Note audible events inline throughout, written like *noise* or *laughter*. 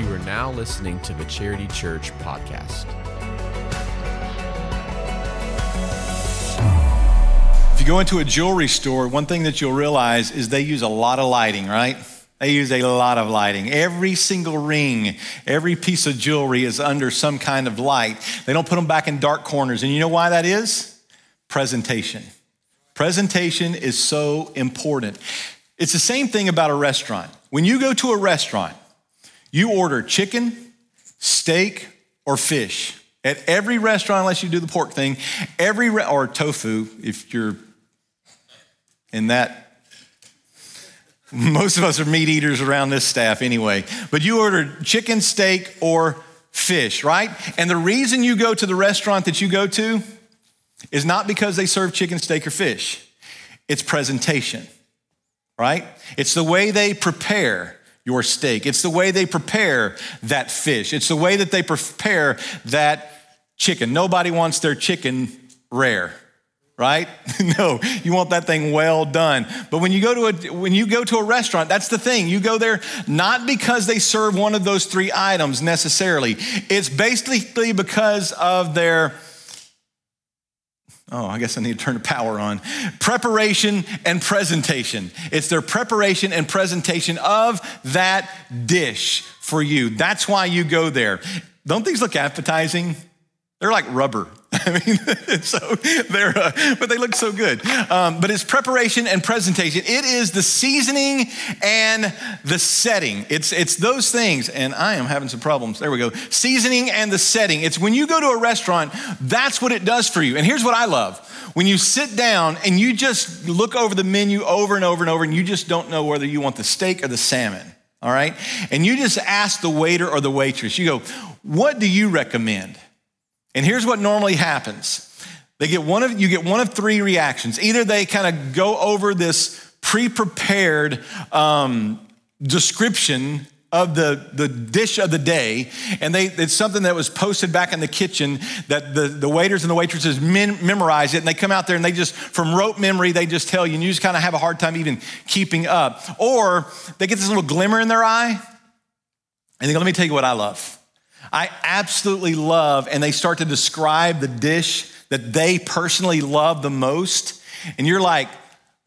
You are now listening to the Charity Church podcast. If you go into a jewelry store, one thing that you'll realize is they use a lot of lighting, right? They use a lot of lighting. Every single ring, every piece of jewelry is under some kind of light. They don't put them back in dark corners. And you know why that is? Presentation. Presentation is so important. It's the same thing about a restaurant. When you go to a restaurant, you order chicken, steak, or fish. At every restaurant, unless you do the pork thing, every re- or tofu, if you're in that. *laughs* Most of us are meat eaters around this staff anyway. But you order chicken, steak, or fish, right? And the reason you go to the restaurant that you go to is not because they serve chicken, steak, or fish. It's presentation, right? It's the way they prepare your steak. It's the way they prepare that fish. It's the way that they prepare that chicken. Nobody wants their chicken rare, right? *laughs* no, you want that thing well done. But when you go to a when you go to a restaurant, that's the thing. You go there not because they serve one of those three items necessarily. It's basically because of their Oh, I guess I need to turn the power on. Preparation and presentation. It's their preparation and presentation of that dish for you. That's why you go there. Don't these look appetizing? They're like rubber. *laughs* I mean, *laughs* so they're, uh, but they look so good. Um, but it's preparation and presentation. It is the seasoning and the setting. It's it's those things. And I am having some problems. There we go. Seasoning and the setting. It's when you go to a restaurant. That's what it does for you. And here's what I love: when you sit down and you just look over the menu over and over and over, and you just don't know whether you want the steak or the salmon. All right, and you just ask the waiter or the waitress. You go, "What do you recommend?" And here's what normally happens. They get one of you get one of three reactions. Either they kind of go over this pre-prepared um, description of the, the dish of the day, and they, it's something that was posted back in the kitchen that the, the waiters and the waitresses memorize it, and they come out there and they just, from rote memory, they just tell you, and you just kind of have a hard time even keeping up. Or they get this little glimmer in their eye, and they go, let me tell you what I love. I absolutely love, and they start to describe the dish that they personally love the most. And you're like,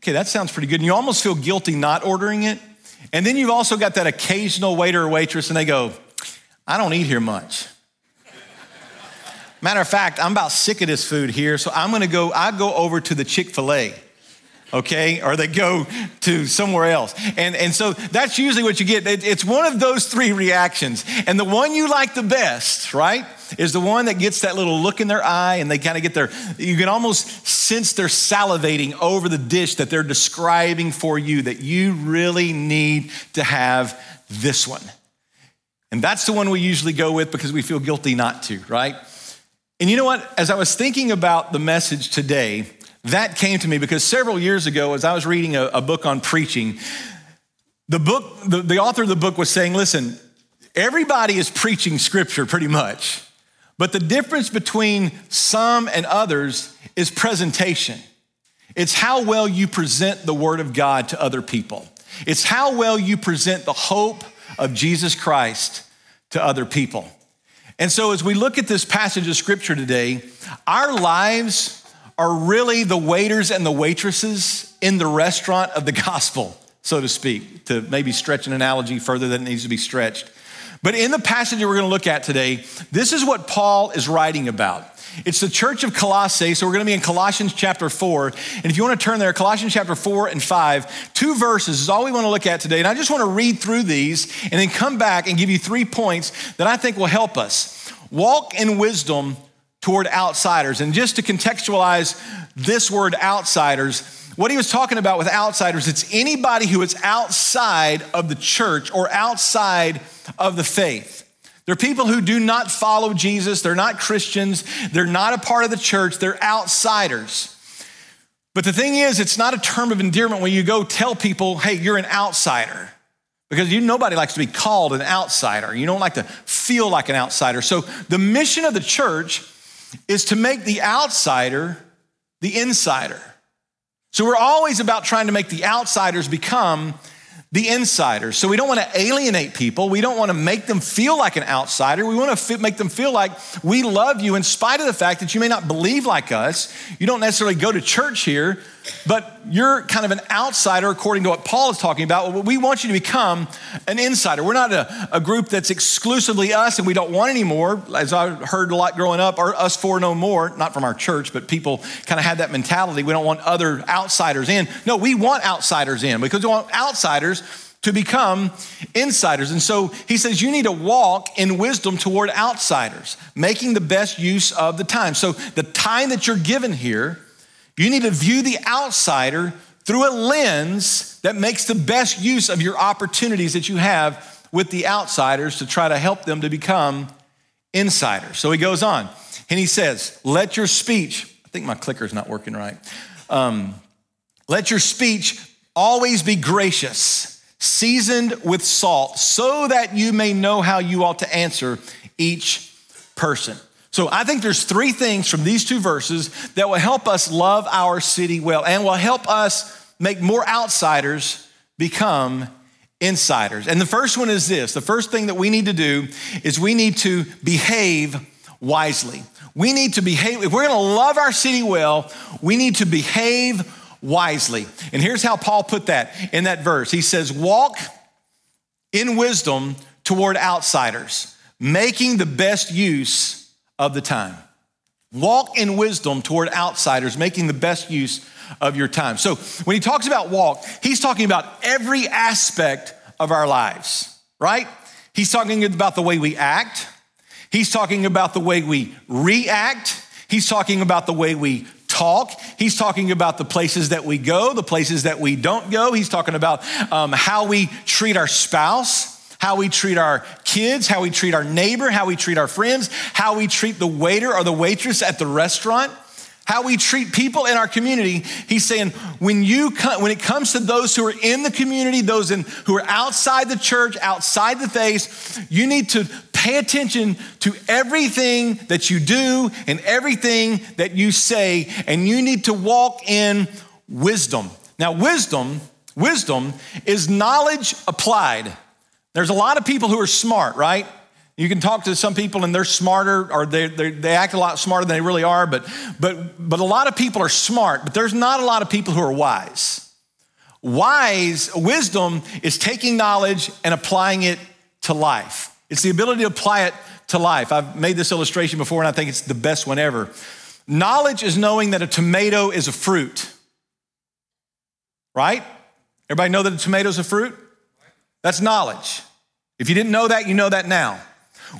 okay, that sounds pretty good. And you almost feel guilty not ordering it. And then you've also got that occasional waiter or waitress, and they go, I don't eat here much. Matter of fact, I'm about sick of this food here, so I'm gonna go, I go over to the Chick fil A okay? Or they go to somewhere else. And, and so that's usually what you get. It's one of those three reactions. And the one you like the best, right, is the one that gets that little look in their eye and they kind of get their, you can almost sense they're salivating over the dish that they're describing for you, that you really need to have this one. And that's the one we usually go with because we feel guilty not to, right? And you know what? As I was thinking about the message today, that came to me because several years ago, as I was reading a, a book on preaching, the book, the, the author of the book was saying, listen, everybody is preaching scripture pretty much, but the difference between some and others is presentation. It's how well you present the word of God to other people. It's how well you present the hope of Jesus Christ to other people. And so, as we look at this passage of scripture today, our lives are really the waiters and the waitresses in the restaurant of the gospel, so to speak, to maybe stretch an analogy further than it needs to be stretched. But in the passage that we're going to look at today, this is what Paul is writing about. It's the church of Colossae, so we're going to be in Colossians chapter 4. And if you want to turn there, Colossians chapter 4 and 5, two verses is all we want to look at today. And I just want to read through these and then come back and give you three points that I think will help us. Walk in wisdom toward outsiders. And just to contextualize this word outsiders, what he was talking about with outsiders, it's anybody who is outside of the church or outside of the faith. They're people who do not follow Jesus, they're not Christians, they're not a part of the church, they're outsiders. But the thing is, it's not a term of endearment when you go tell people, hey, you're an outsider. Because you nobody likes to be called an outsider. You don't like to feel like an outsider. So the mission of the church is to make the outsider the insider. So we're always about trying to make the outsiders become the insiders. So we don't want to alienate people. We don't want to make them feel like an outsider. We want to make them feel like we love you in spite of the fact that you may not believe like us. You don't necessarily go to church here, but you're kind of an outsider according to what Paul is talking about. We want you to become an insider. We're not a, a group that's exclusively us and we don't want anymore. As I heard a lot growing up, or us for no more, not from our church, but people kind of had that mentality. We don't want other outsiders in. No, we want outsiders in because we want outsiders to become insiders. And so he says you need to walk in wisdom toward outsiders, making the best use of the time. So the time that you're given here, you need to view the outsider through a lens that makes the best use of your opportunities that you have with the outsiders to try to help them to become insiders. So he goes on and he says, Let your speech, I think my clicker's not working right. Um, let your speech always be gracious, seasoned with salt, so that you may know how you ought to answer each person. So I think there's three things from these two verses that will help us love our city well and will help us make more outsiders become insiders. And the first one is this the first thing that we need to do is we need to behave wisely. We need to behave, if we're gonna love our city well, we need to behave wisely. And here's how Paul put that in that verse he says, Walk in wisdom toward outsiders, making the best use of the time. Walk in wisdom toward outsiders, making the best use of your time. So when he talks about walk, he's talking about every aspect of our lives, right? He's talking about the way we act. He's talking about the way we react. He's talking about the way we talk. He's talking about the places that we go, the places that we don't go. He's talking about um, how we treat our spouse how we treat our kids, how we treat our neighbor, how we treat our friends, how we treat the waiter or the waitress at the restaurant, how we treat people in our community. He's saying when you come, when it comes to those who are in the community, those in, who are outside the church, outside the faith, you need to pay attention to everything that you do and everything that you say, and you need to walk in wisdom. Now, wisdom, wisdom is knowledge applied. There's a lot of people who are smart, right? You can talk to some people and they're smarter or they, they act a lot smarter than they really are, but, but, but a lot of people are smart, but there's not a lot of people who are wise. Wise, wisdom is taking knowledge and applying it to life. It's the ability to apply it to life. I've made this illustration before and I think it's the best one ever. Knowledge is knowing that a tomato is a fruit, right? Everybody know that a tomato is a fruit? That's knowledge. If you didn't know that, you know that now.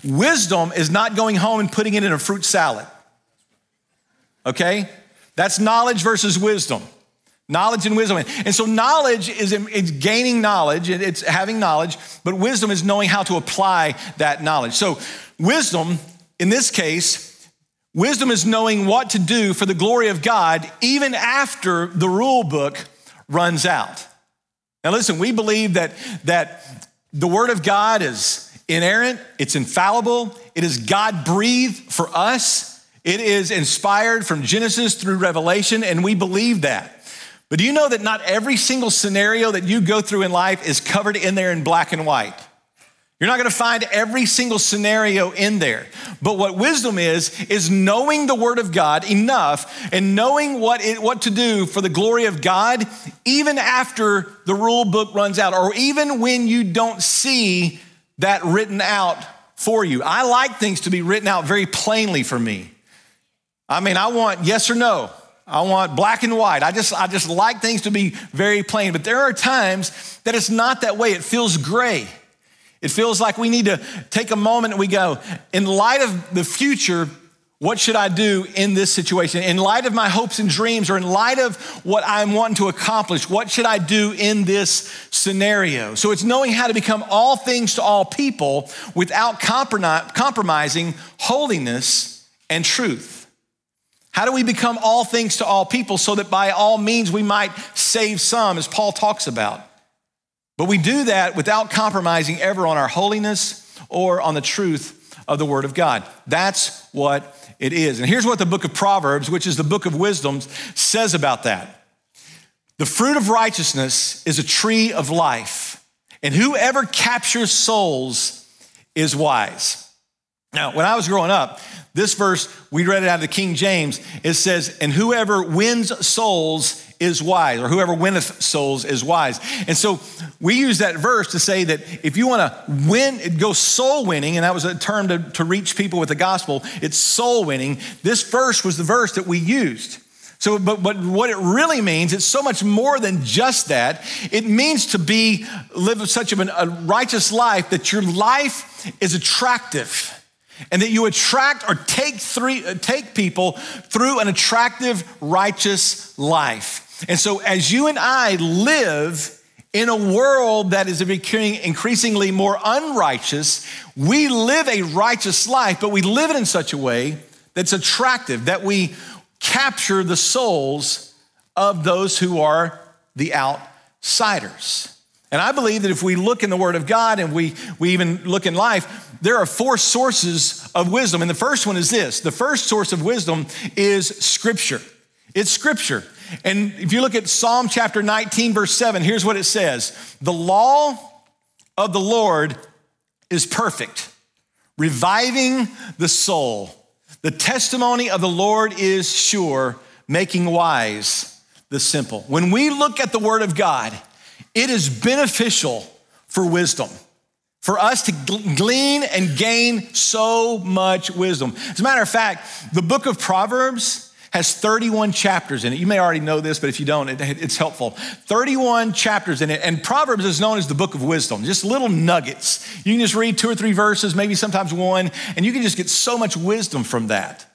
Wisdom is not going home and putting it in a fruit salad. Okay? That's knowledge versus wisdom. Knowledge and wisdom. And so knowledge is it's gaining knowledge, it's having knowledge, but wisdom is knowing how to apply that knowledge. So wisdom, in this case, wisdom is knowing what to do for the glory of God even after the rule book runs out. Now, listen, we believe that, that the Word of God is inerrant, it's infallible, it is God breathed for us, it is inspired from Genesis through Revelation, and we believe that. But do you know that not every single scenario that you go through in life is covered in there in black and white? You're not going to find every single scenario in there. But what wisdom is, is knowing the Word of God enough and knowing what, it, what to do for the glory of God, even after the rule book runs out, or even when you don't see that written out for you. I like things to be written out very plainly for me. I mean, I want yes or no. I want black and white. I just, I just like things to be very plain. But there are times that it's not that way. It feels gray. It feels like we need to take a moment and we go, in light of the future, what should I do in this situation? In light of my hopes and dreams, or in light of what I'm wanting to accomplish, what should I do in this scenario? So it's knowing how to become all things to all people without compromising holiness and truth. How do we become all things to all people so that by all means we might save some, as Paul talks about? But we do that without compromising ever on our holiness or on the truth of the Word of God. That's what it is. And here's what the book of Proverbs, which is the book of wisdom, says about that. The fruit of righteousness is a tree of life And whoever captures souls is wise. Now, when I was growing up, this verse, we read it out of the King James. It says, And whoever wins souls is wise, or whoever winneth souls is wise. And so we use that verse to say that if you want to win, go soul winning, and that was a term to, to reach people with the gospel, it's soul winning. This verse was the verse that we used. So, but, but what it really means, it's so much more than just that. It means to be, live such of an, a righteous life that your life is attractive and that you attract or take, three, uh, take people through an attractive, righteous life. And so, as you and I live in a world that is becoming increasingly more unrighteous, we live a righteous life, but we live it in such a way that's attractive, that we capture the souls of those who are the outsiders. And I believe that if we look in the Word of God and we, we even look in life, there are four sources of wisdom. And the first one is this the first source of wisdom is Scripture. It's Scripture. And if you look at Psalm chapter 19, verse 7, here's what it says The law of the Lord is perfect, reviving the soul. The testimony of the Lord is sure, making wise the simple. When we look at the Word of God, it is beneficial for wisdom, for us to glean and gain so much wisdom. As a matter of fact, the book of Proverbs has 31 chapters in it. You may already know this, but if you don't, it, it's helpful. 31 chapters in it. And Proverbs is known as the book of wisdom, just little nuggets. You can just read two or three verses, maybe sometimes one, and you can just get so much wisdom from that.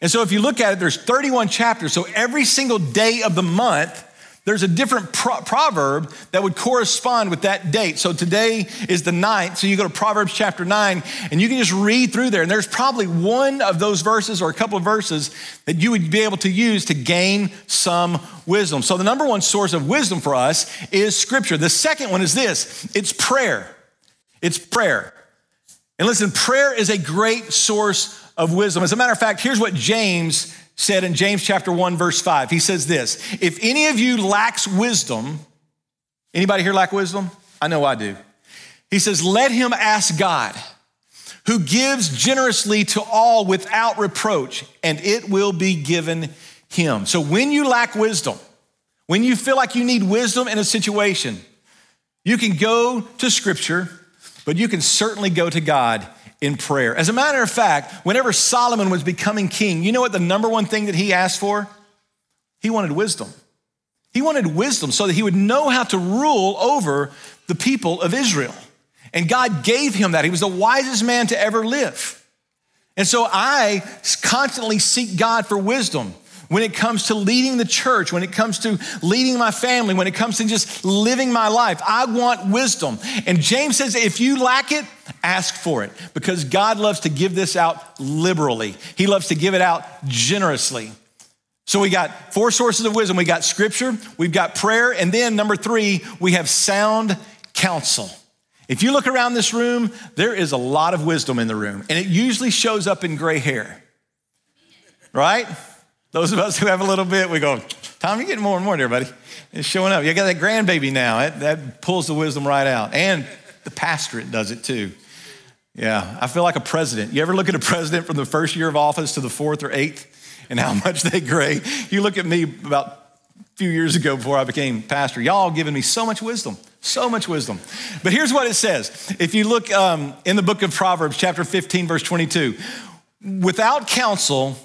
And so if you look at it, there's 31 chapters. So every single day of the month, there's a different pro- proverb that would correspond with that date. So today is the ninth. So you go to Proverbs chapter nine and you can just read through there. And there's probably one of those verses or a couple of verses that you would be able to use to gain some wisdom. So the number one source of wisdom for us is scripture. The second one is this it's prayer. It's prayer. And listen, prayer is a great source of wisdom. As a matter of fact, here's what James said in James chapter 1 verse 5. He says this, if any of you lacks wisdom, anybody here lack wisdom? I know I do. He says, let him ask God, who gives generously to all without reproach, and it will be given him. So when you lack wisdom, when you feel like you need wisdom in a situation, you can go to scripture, but you can certainly go to God in prayer. As a matter of fact, whenever Solomon was becoming king, you know what the number one thing that he asked for? He wanted wisdom. He wanted wisdom so that he would know how to rule over the people of Israel. And God gave him that. He was the wisest man to ever live. And so I constantly seek God for wisdom when it comes to leading the church, when it comes to leading my family, when it comes to just living my life. I want wisdom. And James says, if you lack it, ask for it because God loves to give this out liberally, He loves to give it out generously. So we got four sources of wisdom. We got scripture, we've got prayer, and then number three, we have sound counsel. If you look around this room, there is a lot of wisdom in the room, and it usually shows up in gray hair, right? Those of us who have a little bit, we go, Tom, you're getting more and more there, buddy. It's showing up. You got that grandbaby now. That, that pulls the wisdom right out. And the pastorate does it too. Yeah, I feel like a president. You ever look at a president from the first year of office to the fourth or eighth and how *laughs* much they gray? You look at me about a few years ago before I became pastor. Y'all giving me so much wisdom, so much wisdom. But here's what it says. If you look um, in the book of Proverbs, chapter 15, verse 22, without counsel,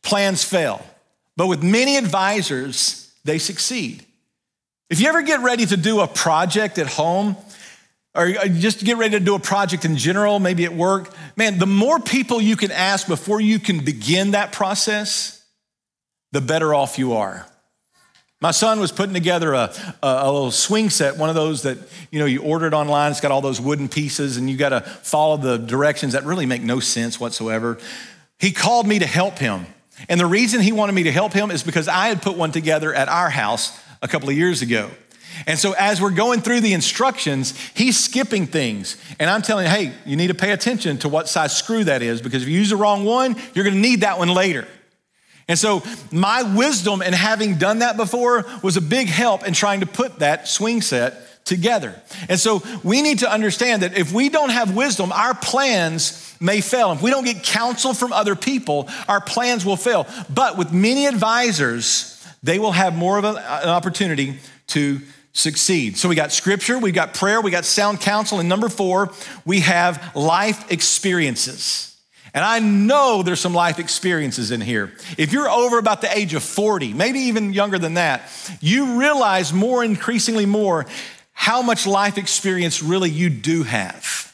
plans fail but with many advisors, they succeed. If you ever get ready to do a project at home, or uh, just get ready to do a project in general, maybe at work, man, the more people you can ask before you can begin that process, the better off you are. My son was putting together a, a, a, little swing set, one of those that you know you ordered online. It's got all those wooden pieces, and you got to follow the directions that really make no sense whatsoever. He called me to help him. And the reason he wanted me to help him is because I had put one together at our house a couple of years ago. And so as we're going through the instructions, he's skipping things. And I'm telling hey, you need to pay attention to what size screw that is because if you use the wrong one, you're gonna need that one later. And so my wisdom in having done that before was a big help in trying to put that swing set together. And so we need to understand that if we don't have wisdom, our plans may fail. If we don't get counsel from other people, our plans will fail. But with many advisors, they will have more of an opportunity to succeed. So we got scripture, we got prayer, we got sound counsel, and number four, we have life experiences. And I know there's some life experiences in here. If you're over about the age of 40, maybe even younger than that, you realize more increasingly more how much life experience really you do have.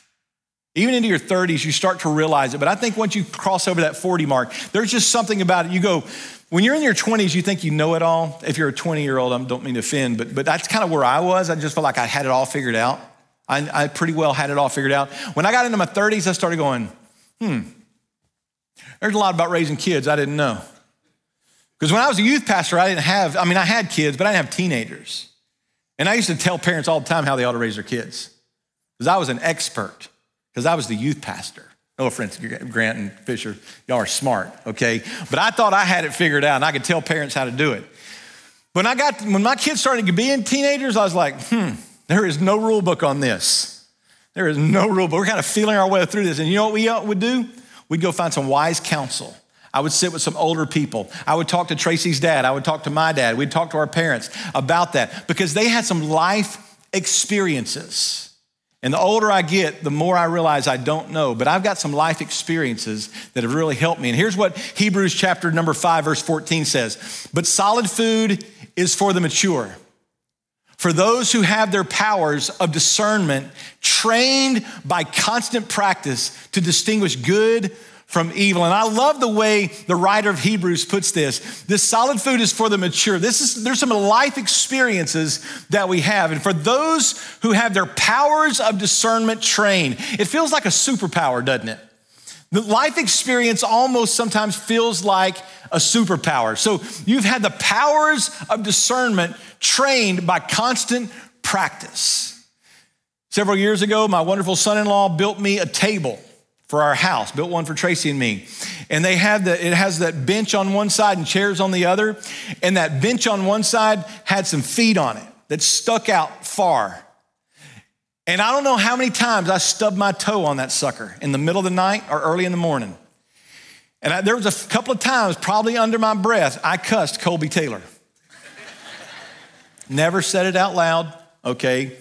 Even into your 30s, you start to realize it. But I think once you cross over that 40 mark, there's just something about it. You go, when you're in your 20s, you think you know it all. If you're a 20 year old, I don't mean to offend, but, but that's kind of where I was. I just felt like I had it all figured out. I, I pretty well had it all figured out. When I got into my 30s, I started going, hmm, there's a lot about raising kids I didn't know. Because when I was a youth pastor, I didn't have, I mean, I had kids, but I didn't have teenagers. And I used to tell parents all the time how they ought to raise their kids. Because I was an expert, because I was the youth pastor. No offense, Grant and Fisher, y'all are smart, okay? But I thought I had it figured out and I could tell parents how to do it. When I got, when my kids started to be in teenagers, I was like, hmm, there is no rule book on this. There is no rule book. We're kind of feeling our way through this. And you know what we would do? We'd go find some wise counsel. I would sit with some older people. I would talk to Tracy's dad. I would talk to my dad. We'd talk to our parents about that because they had some life experiences. And the older I get, the more I realize I don't know. But I've got some life experiences that have really helped me. And here's what Hebrews chapter number 5, verse 14 says But solid food is for the mature, for those who have their powers of discernment trained by constant practice to distinguish good from evil. And I love the way the writer of Hebrews puts this. This solid food is for the mature. This is there's some life experiences that we have. And for those who have their powers of discernment trained, it feels like a superpower, doesn't it? The life experience almost sometimes feels like a superpower. So you've had the powers of discernment trained by constant practice. Several years ago, my wonderful son in law built me a table for our house, built one for Tracy and me. And they have the, it has that bench on one side and chairs on the other. And that bench on one side had some feet on it that stuck out far. And I don't know how many times I stubbed my toe on that sucker in the middle of the night or early in the morning. And I, there was a couple of times, probably under my breath, I cussed Colby Taylor. *laughs* Never said it out loud, okay?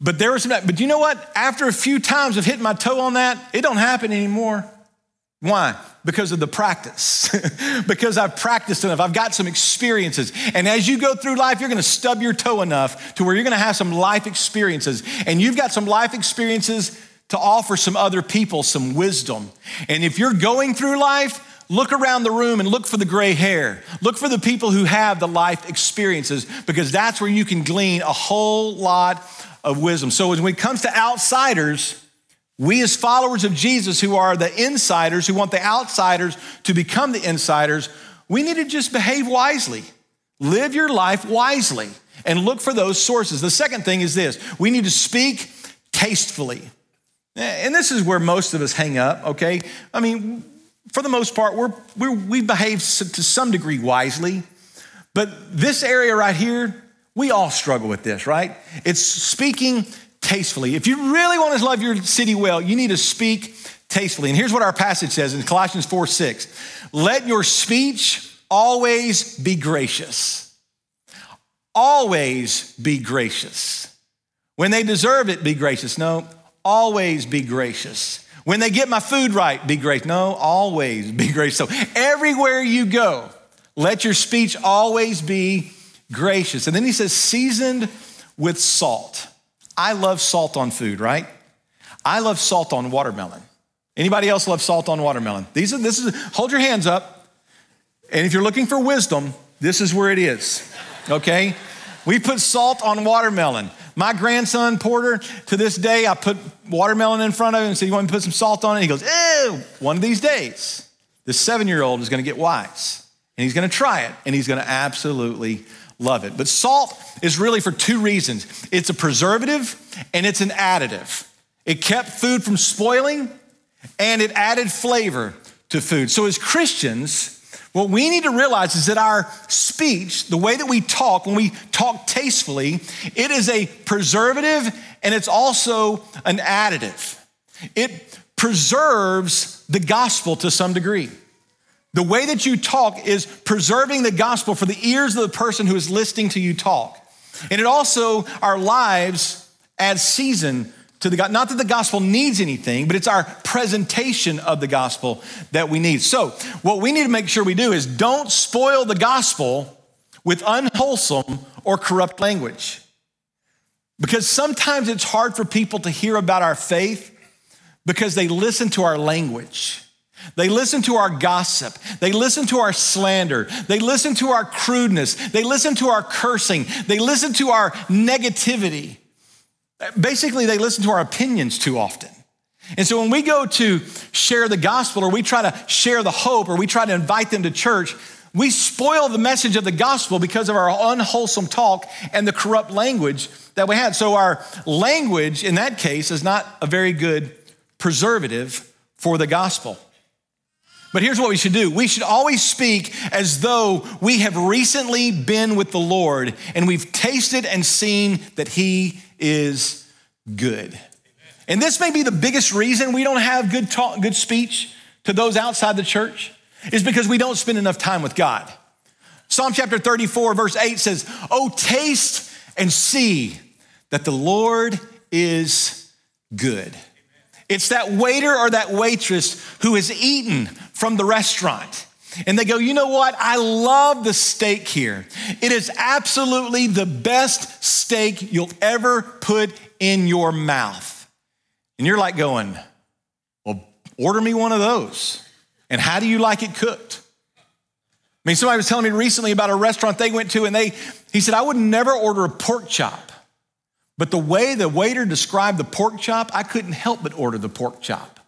But there was some, but you know what? After a few times of hitting my toe on that, it don't happen anymore. Why? Because of the practice. *laughs* because I've practiced enough. I've got some experiences. And as you go through life, you're going to stub your toe enough to where you're going to have some life experiences. And you've got some life experiences to offer some other people some wisdom. And if you're going through life, look around the room and look for the gray hair. Look for the people who have the life experiences because that's where you can glean a whole lot of wisdom. So when it comes to outsiders, we as followers of Jesus who are the insiders, who want the outsiders to become the insiders, we need to just behave wisely. Live your life wisely and look for those sources. The second thing is this we need to speak tastefully. And this is where most of us hang up, okay? I mean, for the most part, we're, we're, we behave to some degree wisely. But this area right here, we all struggle with this, right? It's speaking tastefully. If you really want to love your city well, you need to speak tastefully. And here's what our passage says in Colossians 4 6 Let your speech always be gracious. Always be gracious. When they deserve it, be gracious. No, always be gracious. When they get my food right, be gracious. No, always be gracious. So everywhere you go, let your speech always be gracious. And then he says, seasoned with salt. I love salt on food, right? I love salt on watermelon. Anybody else love salt on watermelon? These are, this is, hold your hands up. And if you're looking for wisdom, this is where it is, okay? We put salt on watermelon. My grandson, Porter, to this day, I put watermelon in front of him and said, You want me to put some salt on it? He goes, Ew, one of these days, this seven year old is gonna get wise and he's gonna try it and he's gonna absolutely love it. But salt is really for two reasons it's a preservative and it's an additive. It kept food from spoiling and it added flavor to food. So, as Christians, What we need to realize is that our speech, the way that we talk, when we talk tastefully, it is a preservative and it's also an additive. It preserves the gospel to some degree. The way that you talk is preserving the gospel for the ears of the person who is listening to you talk. And it also, our lives add season to the God. Not that the gospel needs anything, but it's our presentation of the gospel that we need. So, what we need to make sure we do is don't spoil the gospel with unwholesome or corrupt language. Because sometimes it's hard for people to hear about our faith because they listen to our language. They listen to our gossip. They listen to our slander. They listen to our crudeness. They listen to our cursing. They listen to our negativity. Basically, they listen to our opinions too often. And so when we go to share the gospel or we try to share the hope or we try to invite them to church, we spoil the message of the gospel because of our unwholesome talk and the corrupt language that we had. So our language in that case is not a very good preservative for the gospel. But here's what we should do we should always speak as though we have recently been with the Lord and we've tasted and seen that He is good. And this may be the biggest reason we don't have good talk, good speech to those outside the church is because we don't spend enough time with God. Psalm chapter 34 verse 8 says, "Oh taste and see that the Lord is good." It's that waiter or that waitress who has eaten from the restaurant. And they go, you know what? I love the steak here. It is absolutely the best steak you'll ever put in your mouth. And you're like going, well, order me one of those. And how do you like it cooked? I mean, somebody was telling me recently about a restaurant they went to, and they, he said, I would never order a pork chop. But the way the waiter described the pork chop, I couldn't help but order the pork chop.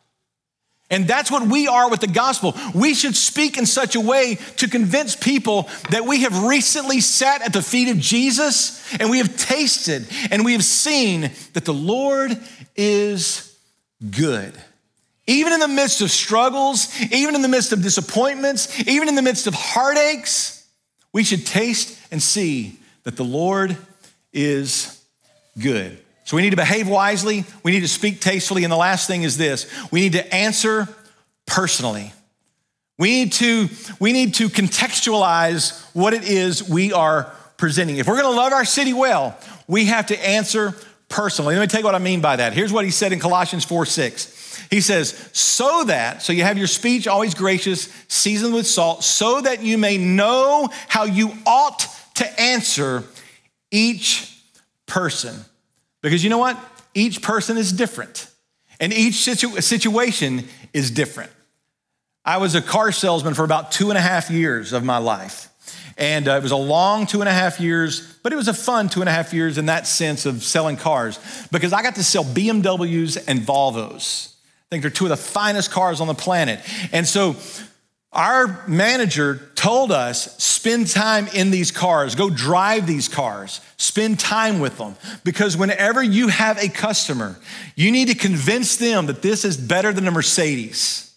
And that's what we are with the gospel. We should speak in such a way to convince people that we have recently sat at the feet of Jesus and we have tasted and we have seen that the Lord is good. Even in the midst of struggles, even in the midst of disappointments, even in the midst of heartaches, we should taste and see that the Lord is good. So we need to behave wisely, we need to speak tastefully, and the last thing is this we need to answer personally. We need to, we need to contextualize what it is we are presenting. If we're gonna love our city well, we have to answer personally. Let me tell you what I mean by that. Here's what he said in Colossians 4 6. He says, so that, so you have your speech always gracious, seasoned with salt, so that you may know how you ought to answer each person. Because you know what? Each person is different, and each situ- situation is different. I was a car salesman for about two and a half years of my life. And uh, it was a long two and a half years, but it was a fun two and a half years in that sense of selling cars because I got to sell BMWs and Volvos. I think they're two of the finest cars on the planet. And so our manager told us spend time in these cars, go drive these cars, spend time with them. Because whenever you have a customer, you need to convince them that this is better than a Mercedes.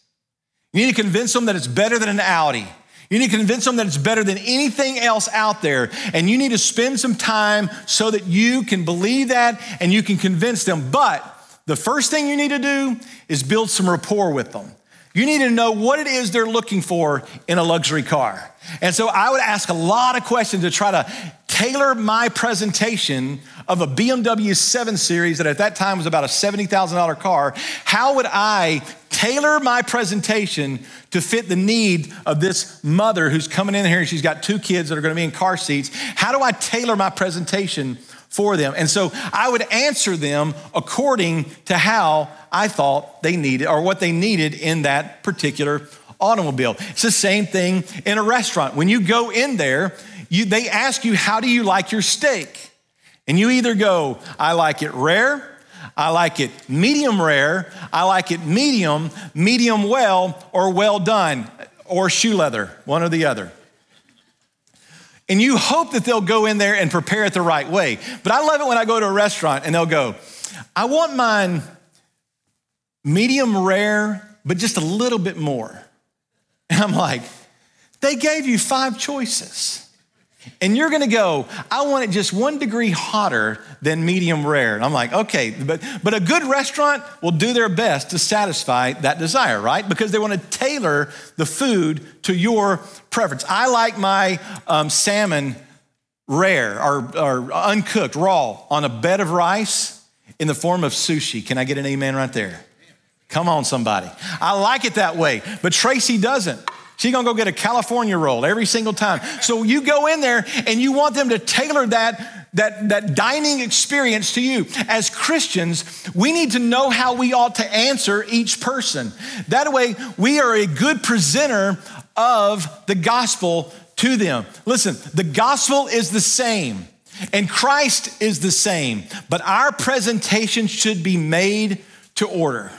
You need to convince them that it's better than an Audi. You need to convince them that it's better than anything else out there. And you need to spend some time so that you can believe that and you can convince them. But the first thing you need to do is build some rapport with them. You need to know what it is they're looking for in a luxury car. And so I would ask a lot of questions to try to tailor my presentation of a BMW 7 Series that at that time was about a $70,000 car. How would I tailor my presentation to fit the need of this mother who's coming in here and she's got two kids that are going to be in car seats? How do I tailor my presentation for them. And so I would answer them according to how I thought they needed or what they needed in that particular automobile. It's the same thing in a restaurant. When you go in there, you, they ask you, How do you like your steak? And you either go, I like it rare, I like it medium rare, I like it medium, medium well, or well done, or shoe leather, one or the other. And you hope that they'll go in there and prepare it the right way. But I love it when I go to a restaurant and they'll go, I want mine medium rare, but just a little bit more. And I'm like, They gave you five choices. And you're gonna go, I want it just one degree hotter than medium rare. And I'm like, okay, but, but a good restaurant will do their best to satisfy that desire, right? Because they wanna tailor the food to your preference. I like my um, salmon rare or, or uncooked, raw, on a bed of rice in the form of sushi. Can I get an amen right there? Come on, somebody. I like it that way, but Tracy doesn't. She's gonna go get a California roll every single time. So you go in there and you want them to tailor that, that, that dining experience to you. As Christians, we need to know how we ought to answer each person. That way, we are a good presenter of the gospel to them. Listen, the gospel is the same. And Christ is the same, but our presentation should be made to order.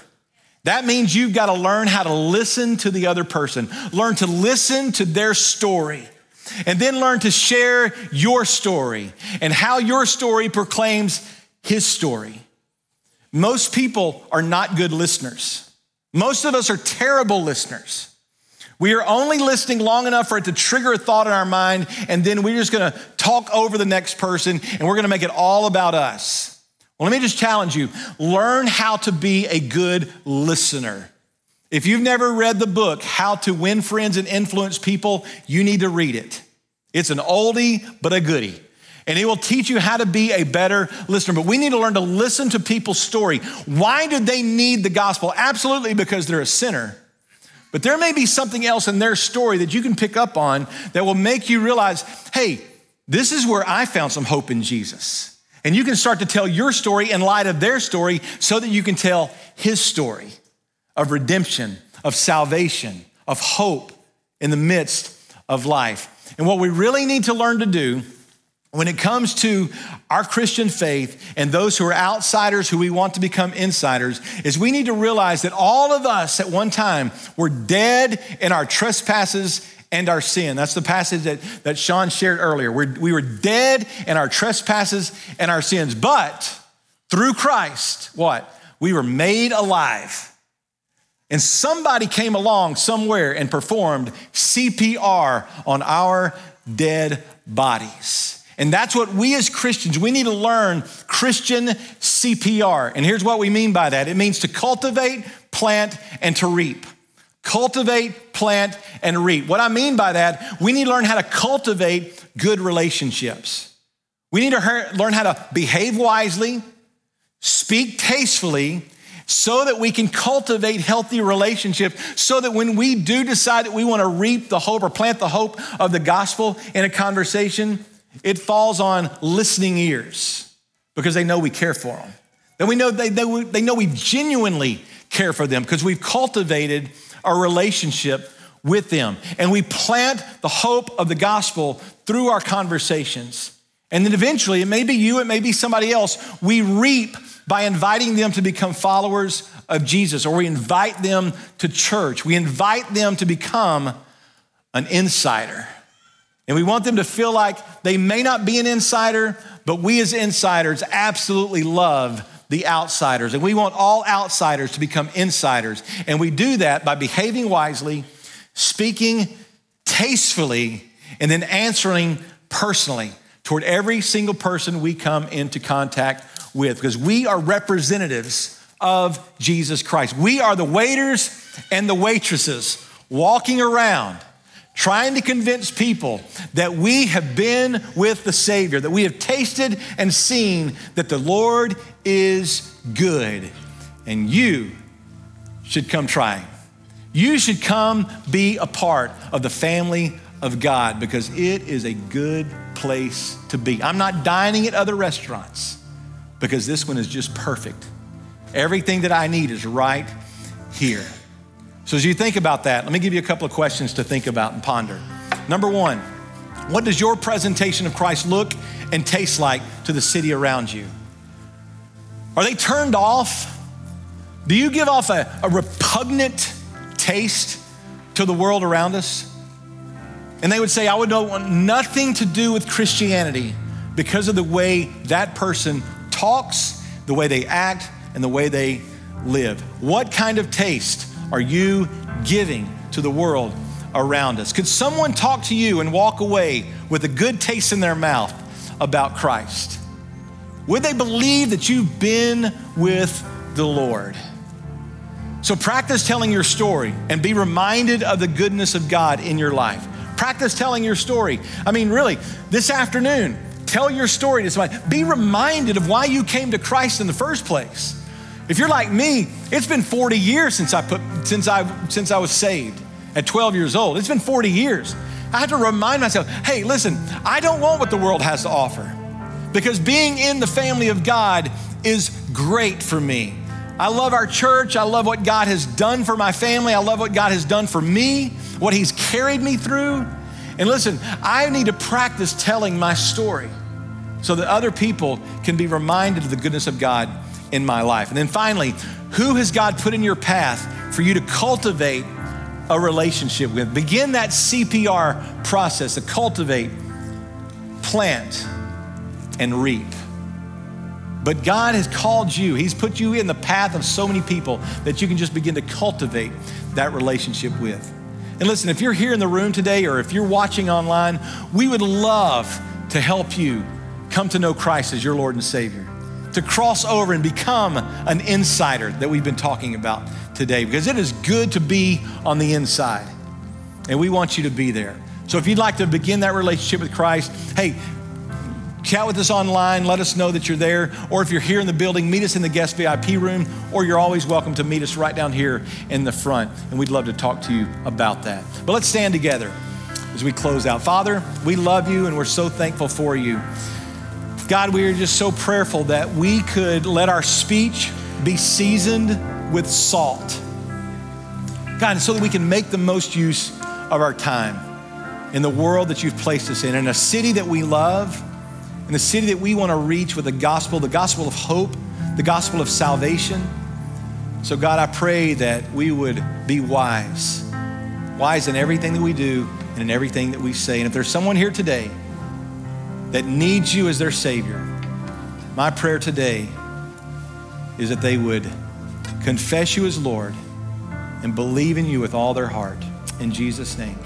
That means you've got to learn how to listen to the other person, learn to listen to their story, and then learn to share your story and how your story proclaims his story. Most people are not good listeners. Most of us are terrible listeners. We are only listening long enough for it to trigger a thought in our mind, and then we're just gonna talk over the next person and we're gonna make it all about us. Well, let me just challenge you learn how to be a good listener. If you've never read the book, How to Win Friends and Influence People, you need to read it. It's an oldie, but a goodie. And it will teach you how to be a better listener. But we need to learn to listen to people's story. Why do they need the gospel? Absolutely because they're a sinner. But there may be something else in their story that you can pick up on that will make you realize hey, this is where I found some hope in Jesus. And you can start to tell your story in light of their story so that you can tell his story of redemption, of salvation, of hope in the midst of life. And what we really need to learn to do when it comes to our Christian faith and those who are outsiders who we want to become insiders is we need to realize that all of us at one time were dead in our trespasses and our sin. That's the passage that, that Sean shared earlier. We're, we were dead in our trespasses and our sins, but through Christ, what? We were made alive. And somebody came along somewhere and performed CPR on our dead bodies. And that's what we as Christians, we need to learn Christian CPR. And here's what we mean by that it means to cultivate, plant, and to reap. Cultivate, plant, and reap. What I mean by that, we need to learn how to cultivate good relationships. We need to learn how to behave wisely, speak tastefully, so that we can cultivate healthy relationships, so that when we do decide that we want to reap the hope or plant the hope of the gospel in a conversation, it falls on listening ears because they know we care for them. That we know they, they, they know we genuinely care for them because we've cultivated our relationship with them. And we plant the hope of the gospel through our conversations. And then eventually, it may be you, it may be somebody else, we reap by inviting them to become followers of Jesus, or we invite them to church. We invite them to become an insider. And we want them to feel like they may not be an insider, but we as insiders absolutely love the outsiders. And we want all outsiders to become insiders. And we do that by behaving wisely, speaking tastefully, and then answering personally toward every single person we come into contact with because we are representatives of Jesus Christ. We are the waiters and the waitresses walking around trying to convince people that we have been with the Savior, that we have tasted and seen that the Lord is good, and you should come try. You should come be a part of the family of God because it is a good place to be. I'm not dining at other restaurants because this one is just perfect. Everything that I need is right here. So, as you think about that, let me give you a couple of questions to think about and ponder. Number one, what does your presentation of Christ look and taste like to the city around you? Are they turned off? Do you give off a, a repugnant taste to the world around us? And they would say, I would want nothing to do with Christianity because of the way that person talks, the way they act, and the way they live. What kind of taste are you giving to the world around us? Could someone talk to you and walk away with a good taste in their mouth about Christ? Would they believe that you've been with the Lord? So practice telling your story and be reminded of the goodness of God in your life. Practice telling your story. I mean, really, this afternoon, tell your story to somebody. Be reminded of why you came to Christ in the first place. If you're like me, it's been 40 years since I put since I since I was saved at 12 years old. It's been 40 years. I had to remind myself, hey, listen, I don't want what the world has to offer. Because being in the family of God is great for me. I love our church. I love what God has done for my family. I love what God has done for me, what He's carried me through. And listen, I need to practice telling my story so that other people can be reminded of the goodness of God in my life. And then finally, who has God put in your path for you to cultivate a relationship with? Begin that CPR process to cultivate, plant, and reap. But God has called you, He's put you in the path of so many people that you can just begin to cultivate that relationship with. And listen, if you're here in the room today or if you're watching online, we would love to help you come to know Christ as your Lord and Savior, to cross over and become an insider that we've been talking about today, because it is good to be on the inside. And we want you to be there. So if you'd like to begin that relationship with Christ, hey, Chat with us online, let us know that you're there. Or if you're here in the building, meet us in the guest VIP room, or you're always welcome to meet us right down here in the front. And we'd love to talk to you about that. But let's stand together as we close out. Father, we love you and we're so thankful for you. God, we are just so prayerful that we could let our speech be seasoned with salt. God, so that we can make the most use of our time in the world that you've placed us in, in a city that we love in the city that we want to reach with the gospel, the gospel of hope, the gospel of salvation. So, God, I pray that we would be wise, wise in everything that we do and in everything that we say. And if there's someone here today that needs you as their Savior, my prayer today is that they would confess you as Lord and believe in you with all their heart. In Jesus' name.